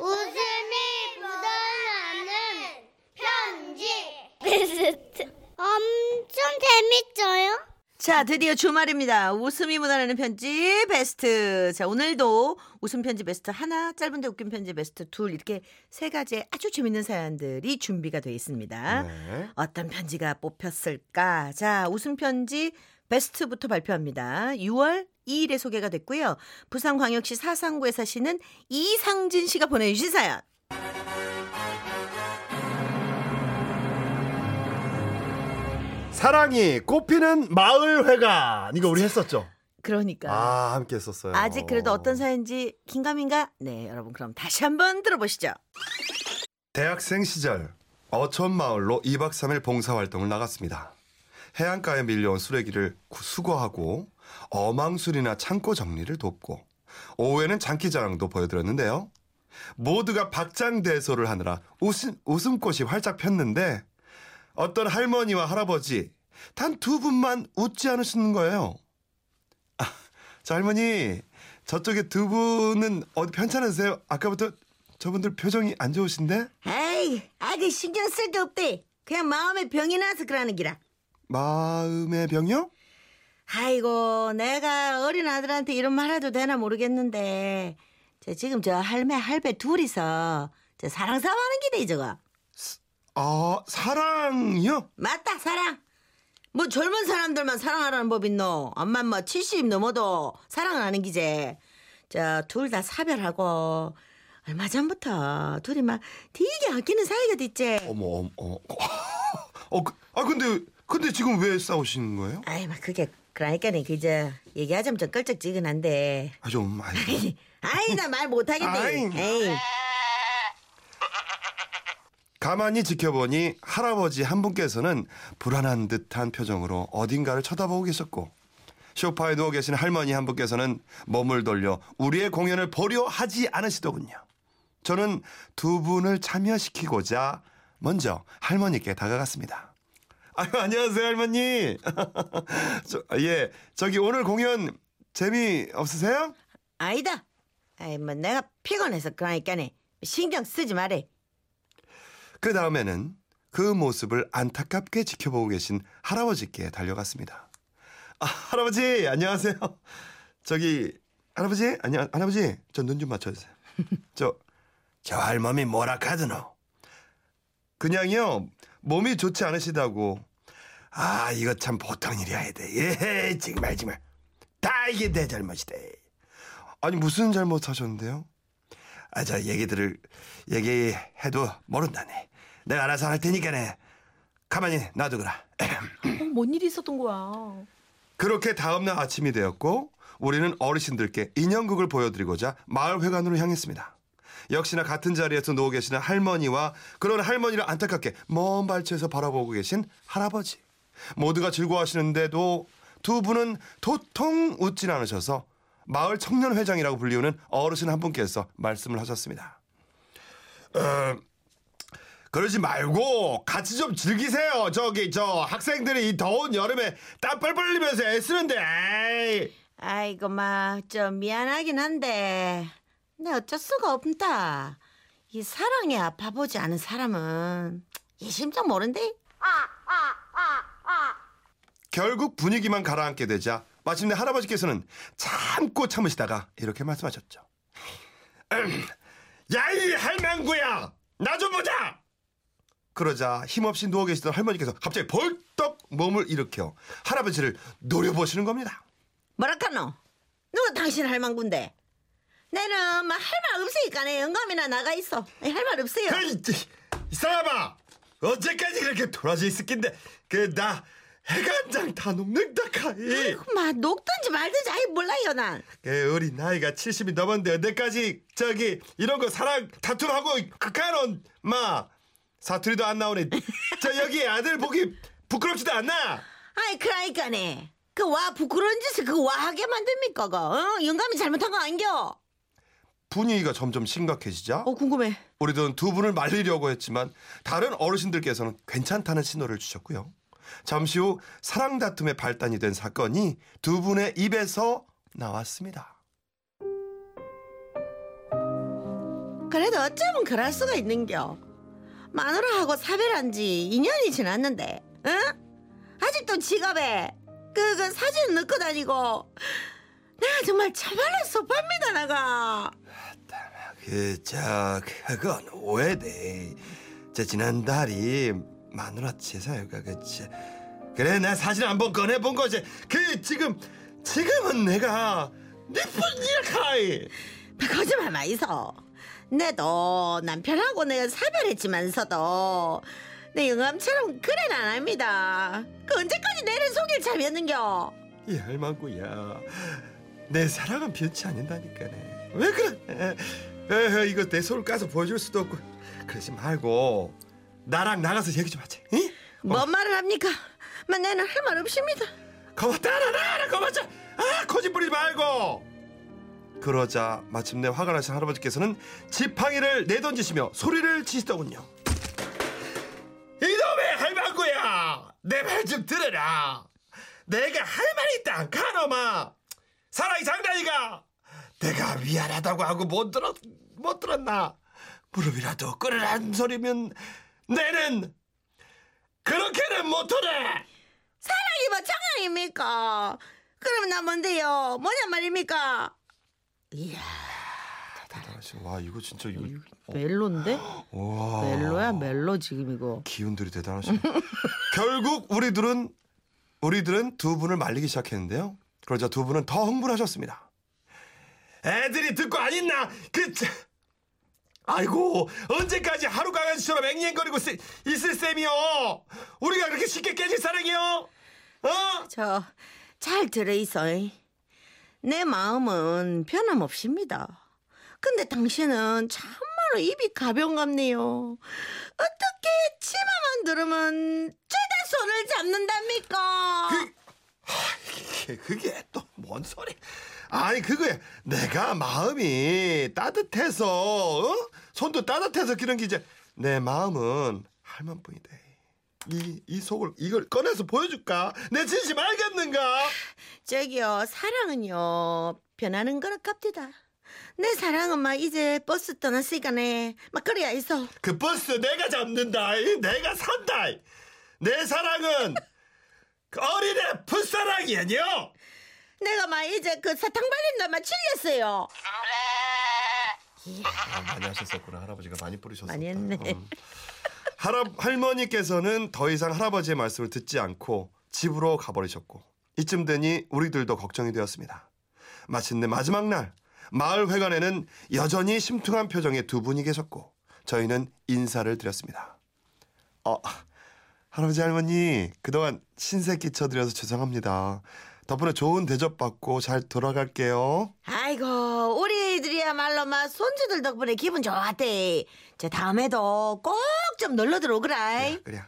웃음이 묻어나는 편지. 베스트. 엄청 재밌어요. 자, 드디어 주말입니다. 웃음이 묻어나는 편지 베스트. 자, 오늘도 웃음 편지 베스트 하나, 짧은데 웃긴 편지 베스트 둘 이렇게 세 가지의 아주 재밌는 사연들이 준비가 되어 있습니다. 네. 어떤 편지가 뽑혔을까? 자, 웃음 편지 베스트부터 발표합니다. 6월 2일에 소개가 됐고요. 부산광역시 사상구에 사시는 이상진 씨가 보내주신 사연. 사랑이 꽃피는 마을회관 이거 우리 했었죠. 그러니까. 아 함께 했었어요. 아직 그래도 어떤 사연인지 긴가민가? 네, 여러분 그럼 다시 한번 들어보시죠. 대학생 시절 어촌 마을로 2박 3일 봉사 활동을 나갔습니다. 해안가에 밀려온 쓰레기를 구- 수거하고 어망술이나 창고 정리를 돕고 오후에는 장기자랑도 보여드렸는데요. 모두가 박장대소를 하느라 웃음, 웃음꽃이 활짝 폈는데 어떤 할머니와 할아버지 단 두 분만 웃지 않으시는 거예요. 아, 저 할머니 저쪽에 두 분은 어디 편찮으세요? 아까부터 저분들 표정이 안 좋으신데? 에이, 아기 신경 쓸데 없대. 그냥 마음에 병이 나서 그러는 기라. 마음의 병이요? 아이고, 내가 어린 아들한테 이런 말 해도 되나 모르겠는데, 저 지금 저 할매, 할배 둘이서 저 사랑 싸움하는 기대, 저거. 아, 사랑이요? 맞다, 사랑. 뭐 젊은 사람들만 사랑하라는 법 있노? 엄마 뭐70 넘어도 사랑을 하는 기제. 저둘다 사별하고 얼마 전부터 둘이 막 되게 아끼는 사이가 됐지. 어머, 어머, 어. 어, 그, 아, 근데, 근데 지금 왜 싸우시는 거예요? 아이, 막 그게 그러니까는 그저 얘기하자면 좀 끌쩍지근한데. 아, 좀, 아이. 아이, 나 말 못하겠네. 아이. 에이. 가만히 지켜보니 할아버지 한 분께서는 불안한 듯한 표정으로 어딘가를 쳐다보고 계셨고, 소파에 누워 계신 할머니 한 분께서는 몸을 돌려 우리의 공연을 보려 하지 않으시더군요. 저는 두 분을 참여시키고자 먼저 할머니께 다가갔습니다. 아유, 안녕하세요, 할머니. 저, 예, 저기 오늘 공연 재미 없으세요? 아니다. 아이, 뭐 내가 피곤해서 그러니까네. 신경 쓰지 말해. 그 다음에는 그 모습을 안타깝게 지켜보고 계신 할아버지께 달려갔습니다. 아, 할아버지, 안녕하세요. 저기, 할아버지, 안녕, 할아버지, 저 눈 좀 맞춰주세요. 저, 저 할머니 뭐라 카드노? 그냥요, 몸이 좋지 않으시다고. 아, 이거 참 보통 일이 아야 돼. 예, 정말, 정말. 다 이게 내 잘못이다. 아니, 무슨 잘못 하셨는데요? 아, 저 얘기들을 얘기해도 모른다네. 내가 알아서 할 테니까네. 가만히 놔두거라. 뭔 일이 있었던 거야? 그렇게 다음날 아침이 되었고 우리는 어르신들께 인형극을 보여드리고자 마을회관으로 향했습니다. 역시나 같은 자리에서 누워 계시는 할머니와 그런 할머니를 안타깝게 먼 발치에서 바라보고 계신 할아버지. 모두가 즐거워하시는데도 두 분은 도통 웃진 않으셔서 마을 청년회장이라고 불리우는 어르신 한 분께서 말씀을 하셨습니다. 어, 그러지 말고 같이 좀 즐기세요. 저기 저 학생들이 이 더운 여름에 땀 뻘뻘 흘리면서 애쓰는데. 에이. 아이고, 마, 좀 미안하긴 한데, 내 어쩔 수가 없다. 이 사랑에 아파보지 않은 사람은 이 심정 모른대. 결국 분위기만 가라앉게 되자 마침내 할아버지께서는 참고 참으시다가 이렇게 말씀하셨죠. 야이 할망구야 나 좀 보자. 그러자 힘없이 누워 계시던 할머니께서 갑자기 벌떡 몸을 일으켜 할아버지를 노려보시는 겁니다. 뭐라카노? 누가 당신 할망군데? 내는 막 할 말 없으니까 내 영감이나 나가 있어. 할 말 없어요. 에이, 이 사람아 언제까지 그렇게 돌아져 있을 낀데 그 나 해간장 다 녹는다 카이 마 녹든지 말든지 아예 몰라요 난. 그 우리 나이가 70이 넘었는데 언제까지 저기 이런 거 사랑 다툼하고 극한은 마 사투리도 안 나오네 저 여기 아들 보기 부끄럽지도 않나 아이 그러니까네. 그 와 부끄러운 짓을 그 와 하게 만듭니까 그? 어? 영감이 잘못한 거 아닌겨? 분위기가 점점 심각해지자 어 궁금해. 우리들은 두 분을 말리려고 했지만 다른 어르신들께서는 괜찮다는 신호를 주셨고요. 잠시 후 사랑 다툼의 발단이 된 사건이 두 분의 입에서 나왔습니다. 그래도 어쩌면 그럴 수가 있는겨. 마누라하고 사별한 지 2년이 지났는데, 응? 아직도 지갑에 그, 그 사진 넣고 다니고, 내가 정말 참말로 섭합니다, 나가. 그저 그건 오해돼. 저 지난달이 마누라 제사여가 그치. 그래 내 사진 한번 꺼내 본 거지. 그 지금 지금은 내가 니뿐 이렇게. 거짓말 마이소. 내도 남편하고 내가 사별했지만서도 내 영감처럼 그래는 안 합니다. 그 언제까지 내를 속일 참이었는겨? 이 할망구야. 내 사랑은 변치 않는다니까네. 왜 그래? 에헤, 이거 내 손을 까서 보여줄 수도 없고 그러지 말고 나랑 나가서 얘기 좀 하자. 응? 뭔 말을 합니까? 마 내는 할 말 없습니다. 따라 나라 자. 아 거짓 부리지 말고. 그러자 마침내 화가 나신 할아버지께서는 지팡이를 내던지시며 소리를 치시더군요. 이놈의 할망구야, 내 말 좀 들어라. 내가 할 말이 있다, 가놈아. 사랑이 장난이가. 내가 미안하다고 하고 못 들었 못 들었나? 무릎이라도 꿇으라는 소리면 내는 그렇게는 못하네. 사랑이 뭐 장난입니까? 그러면 나 뭔데요? 뭐냐 말입니까? 이야 대단하시. 와 이거 진짜 이거 멜로인데? 와 멜로야 멜로 지금 이거. 기운들이 대단하시. 결국 우리들은 우리들은 두 분을 말리기 시작했는데요. 그러자 두 분은 더 흥분하셨습니다. 애들이 듣고 안 있나? 그 차- 아이고 언제까지 하루 강아지처럼 앵앵거리고 쓰- 있을 셈이요? 우리가 그렇게 쉽게 깨질 사랑이요? 어? 저 잘 들어있어. 내 마음은 변함없습니다. 근데 당신은 참말로 입이 가벼운 갑네요. 어떻게 치마만 들으면 죄다 손을 잡는답니까? 그 게, 그게 또 뭔 소리? 아니 그거야. 내가 마음이 따뜻해서 어? 손도 따뜻해서 그런 게 이제 내 마음은 할만뿐이다. 이, 이 속을 이걸 꺼내서 보여줄까? 내 진심 알겠는가? 저기요 사랑은요 변하는 거라 값디다. 내 사랑은 막 이제 버스 떠났으니까네 막 그래야 있어. 그 버스 내가 잡는다. 이 내가 산다. 내 사랑은 그 어린애 풋사랑이 아니요. 내가 막 이제 그 사탕 발린 놈만 질렸어요. 아, 많이 하셨었구나. 할아버지가 많이 뿌리셨었다. 많이 했네. 음. 할아, 할머니께서는 더 이상 할아버지의 말씀을 듣지 않고 집으로 가버리셨고 이쯤 되니 우리들도 걱정이 되었습니다. 마침내 마지막 날 마을 회관에는 여전히 심퉁한 표정의 두 분이 계셨고 저희는 인사를 드렸습니다. 어, 할아버지 할머니 그동안 신세 끼쳐드려서 죄송합니다. 덕분에 좋은 대접 받고 잘 돌아갈게요. 아이고 우리들이야말로 막 손주들 덕분에 기분 좋았대. 저 다음에도 꼭 좀 놀러 들어오거라. 그래, 그래.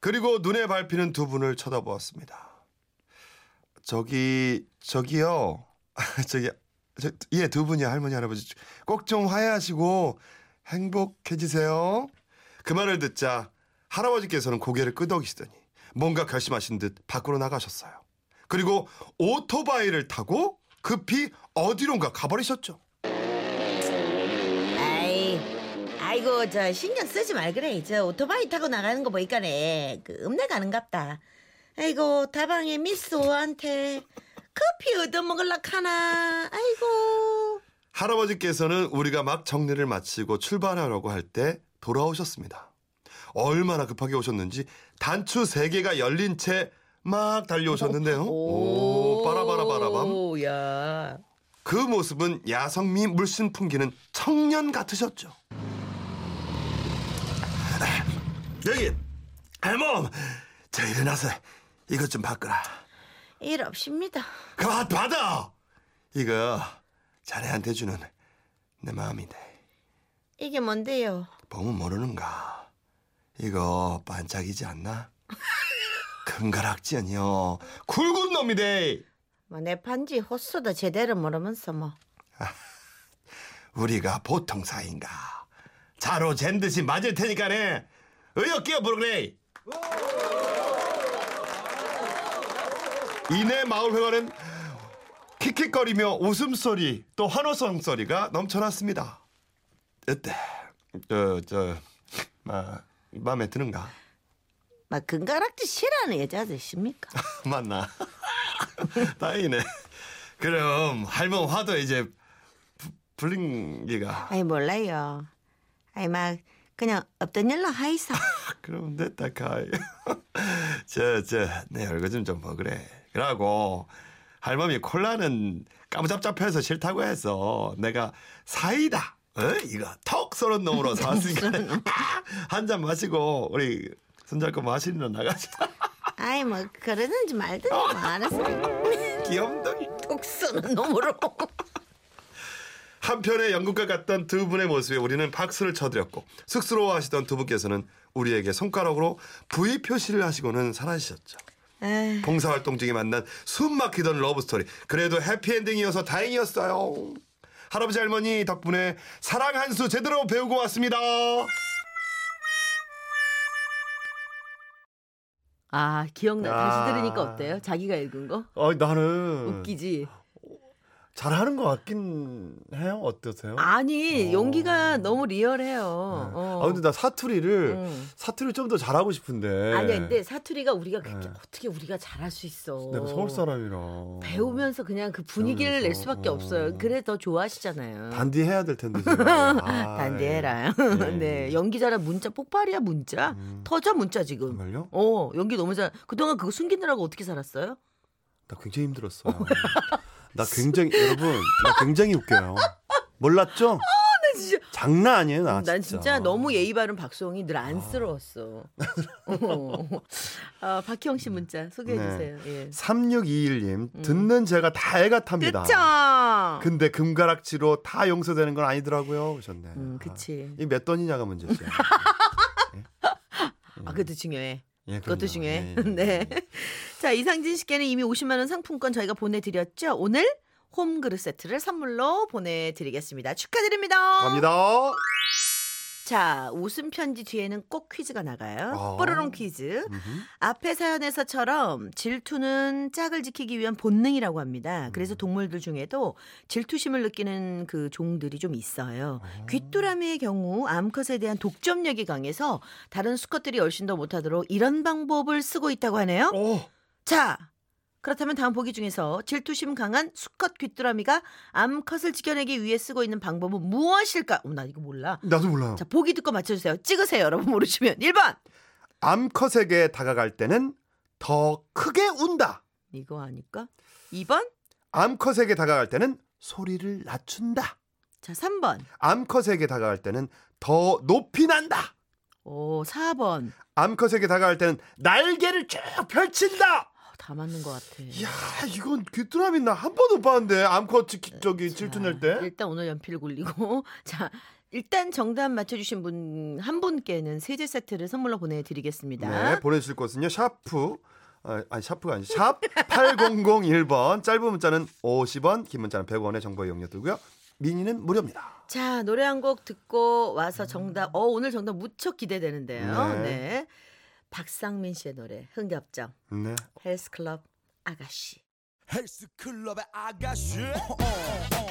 그리고 눈에 밟히는 두 분을 쳐다보았습니다. 저기 저기요. 저기 예 두 분이 할머니 할아버지 꼭 좀 화해하시고 행복해지세요. 그 말을 듣자 할아버지께서는 고개를 끄덕이시더니 뭔가 결심하신 듯 밖으로 나가셨어요. 그리고 오토바이를 타고 급히 어디론가 가버리셨죠. 아이, 아이고 저 신경 쓰지 말 그래. 저 오토바이 타고 나가는 거 보니까네 그 읍내 가는갑다. 아이고 다방에 미스 오한테 커피 얻어먹을라 카나. 아이고. 할아버지께서는 우리가 막 정리를 마치고 출발하려고 할 때 돌아오셨습니다. 얼마나 급하게 오셨는지 단추 세 개가 열린 채 막 달려오셨는데요. 오, 빠라바라바라밤. 오, 야. 그 모습은 야성미 물씬 풍기는 청년 같으셨죠. 여기 할멈, 저 일어나서 이것 좀 바꾸라. 일 없습니다. 그만 받아. 이거 자네한테 주는 내 마음인데. 이게 뭔데요? 보면 모르는가? 이거 반짝이지 않나? 금가락지 아니요. 굵은 놈이대. 뭐내 반지 호수도 제대로 모르면서 뭐. 우리가 보통 사이인가? 자로 잰 듯이 맞을 테니까네. 의욕 끼어 부르래. 이내 마을회관은 킥킥거리며 웃음소리 또 환호성 소리가 넘쳐났습니다. 어때? 저저 마음에 드는가? 막 금가락지 싫어하는 여자들 있습니까? 맞나? 다행이네. 그럼 할멈 화도 이제 부- 불린 기가 아이 몰라요. 아이 막 그냥 없던 일로 하이소. 그럼 됐다 가이. 저저내 얼굴 좀좀 먹으래. 그러고 할멈이 콜라는 까무잡잡해서 싫다고 해서 내가 사이다. 어? 이거 턱 쏘는 놈으로 사왔으니까 한 잔 마시고 우리 손잡고 마시러 나가자. 아이 뭐 그러든지 말든지 뭐 알았어. 귀염둥이. 톡 쏘는 놈으로. 한편의 연극과 같던 두 분의 모습에 우리는 박수를 쳐드렸고 쑥스러워하시던 두 분께서는 우리에게 손가락으로 V 표시를 하시고는 사라지셨죠. 에이, 봉사활동 중에 만난 숨막히던 러브스토리 그래도 해피엔딩이어서 다행이었어요. 할아버지 할머니 덕분에 사랑 한 수 제대로 배우고 왔습니다. 아 기억나. 다시 아. 들으니까 어때요? 자기가 읽은 거? 아 나는 웃기지. 잘하는 것 같긴 해요. 어떠세요? 아니 어. 연기가 너무 리얼해요. 네. 어. 아 근데 나 사투리를 응. 사투리 좀 더 잘하고 싶은데. 아니야 근데 사투리가 우리가 그렇게 네. 어떻게 우리가 잘할 수 있어. 내가 서울 사람이라 배우면서 그냥 그 분위기를 낼 배우면서, 수밖에 어. 없어요. 그래 더 좋아하시잖아요. 단디 해야 될 텐데. 아, 단디 해라. 예. 네 연기 잘한 문자 폭발이야 문자. 음. 터져 문자 지금. 정말요? 어 연기 너무 잘. 그동안 그거 숨기느라고 어떻게 살았어요? 나 굉장히 힘들었어요. 나 굉장히 여러분 나 굉장히 웃겨요. 몰랐죠? 나 진짜 장난 아니에요 나. 난 진짜 너무 예의 바른 박수홍이 늘 안쓰러웠어. 어. 아, 박희영 씨 문자 소개해 네. 주세요. 예. 3621님 듣는 제가 다 애가 탑니다. 그쵸? 근데 금가락지로 다 용서되는 건 아니더라고요. 그러셨네. 음, 그치. 이몇 돈이냐가 문제죠. 아, 그것도 중요해. 예, 그것도. 중요해. 예, 예. 네. 자, 이상진 씨께는 이미 50만 원 상품권 저희가 보내드렸죠. 오늘 홈 그릇 세트를 선물로 보내드리겠습니다. 축하드립니다. 갑니다. 자, 웃음 편지 뒤에는 꼭 퀴즈가 나가요. 아. 뽀로롱 퀴즈. 음흠. 앞의 사연에서처럼 질투는 짝을 지키기 위한 본능이라고 합니다. 음. 그래서 동물들 중에도 질투심을 느끼는 그 종들이 좀 있어요. 아. 귀뚜라미의 경우 암컷에 대한 독점력이 강해서 다른 수컷들이 훨씬 더 못하도록 이런 방법을 쓰고 있다고 하네요. 어, 자, 그렇다면 다음 보기 중에서 질투심 강한 수컷 귀뚜라미가 암컷을 지켜내기 위해 쓰고 있는 방법은 무엇일까? 어, 나 이거 몰라. 나도 몰라요. 자, 보기 듣고 맞춰주세요. 찍으세요, 여러분 모르시면. 1번. 암컷에게 다가갈 때는 더 크게 운다. 이거 아닐까? 2번. 암컷에게 다가갈 때는 소리를 낮춘다. 자, 3번. 암컷에게 다가갈 때는 더 높이 난다. 오, 4번. 암컷에게 다가갈 때는 날개를 쭉 펼친다. 다 맞는 것 같아. 이야, 이건 귀뚜라미 나 한 번도 못 봤는데 암컷 지, 저기 자, 질투 낼 때. 일단 오늘 연필 굴리고. 자, 일단 정답 맞춰주신 분 한 분께는 세제 세트를 선물로 보내드리겠습니다. 네, 보내주실 곳은요. 샤프 아, 아니 샤프가 아니죠. 샵 8001번 짧은 문자는 50원 긴 문자는 100원의 정보 이용료 들고요. 미니는 무료입니다. 자, 노래 한 곡 듣고 와서 정답. 어, 오늘 정답 무척 기대되는데요. 네. 네. 박상민 씨의 노래 흥겹정 네. 헬스클럽 아가씨. 헬스클럽의 아가씨 어, 어, 어.